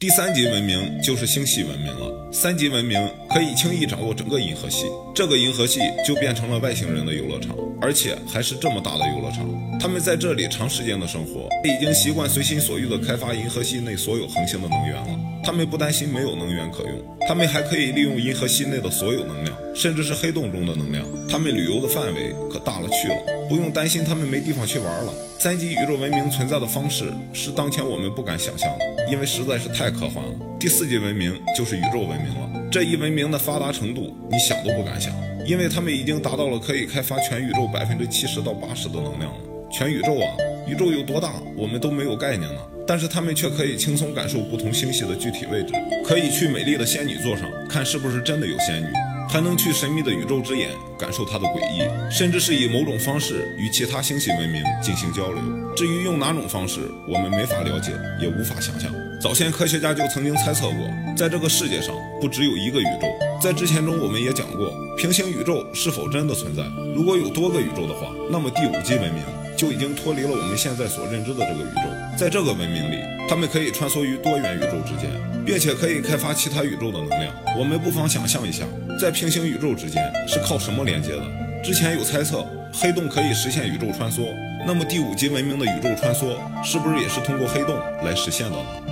第三级文明就是星系文明了。三级文明可以轻易掌握整个银河系，这个银河系就变成了外星人的游乐场，而且还是这么大的游乐场。他们在这里长时间的生活，已经习惯随心所欲的开发银河系内所有恒星的能源了。他们不担心没有能源可用，他们还可以利用银河系内的所有能量，甚至是黑洞中的能量。他们旅游的范围可大了去了，不用担心他们没地方去玩了。三级宇宙文明存在的方式是当前我们不敢想象的，因为实在是太科幻了。第四级文明就是宇宙文明了，这一文明的发达程度你想都不敢想，因为他们已经达到了可以开发全宇宙百分之七十到八十的能量了。全宇宙啊，宇宙有多大，我们都没有概念呢。但是他们却可以轻松感受不同星系的具体位置，可以去美丽的仙女座上看是不是真的有仙女，还能去神秘的宇宙之眼感受它的诡异，甚至是以某种方式与其他星系文明进行交流。至于用哪种方式，我们没法了解，也无法想象。早先科学家就曾经猜测过，在这个世界上不只有一个宇宙。在之前中我们也讲过，平行宇宙是否真的存在？如果有多个宇宙的话，那么第五级文明。就已经脱离了我们现在所认知的这个宇宙，在这个文明里，他们可以穿梭于多元宇宙之间，并且可以开发其他宇宙的能量。我们不妨想象一下，在平行宇宙之间是靠什么连接的？之前有猜测，黑洞可以实现宇宙穿梭，那么第五级文明的宇宙穿梭是不是也是通过黑洞来实现的呢？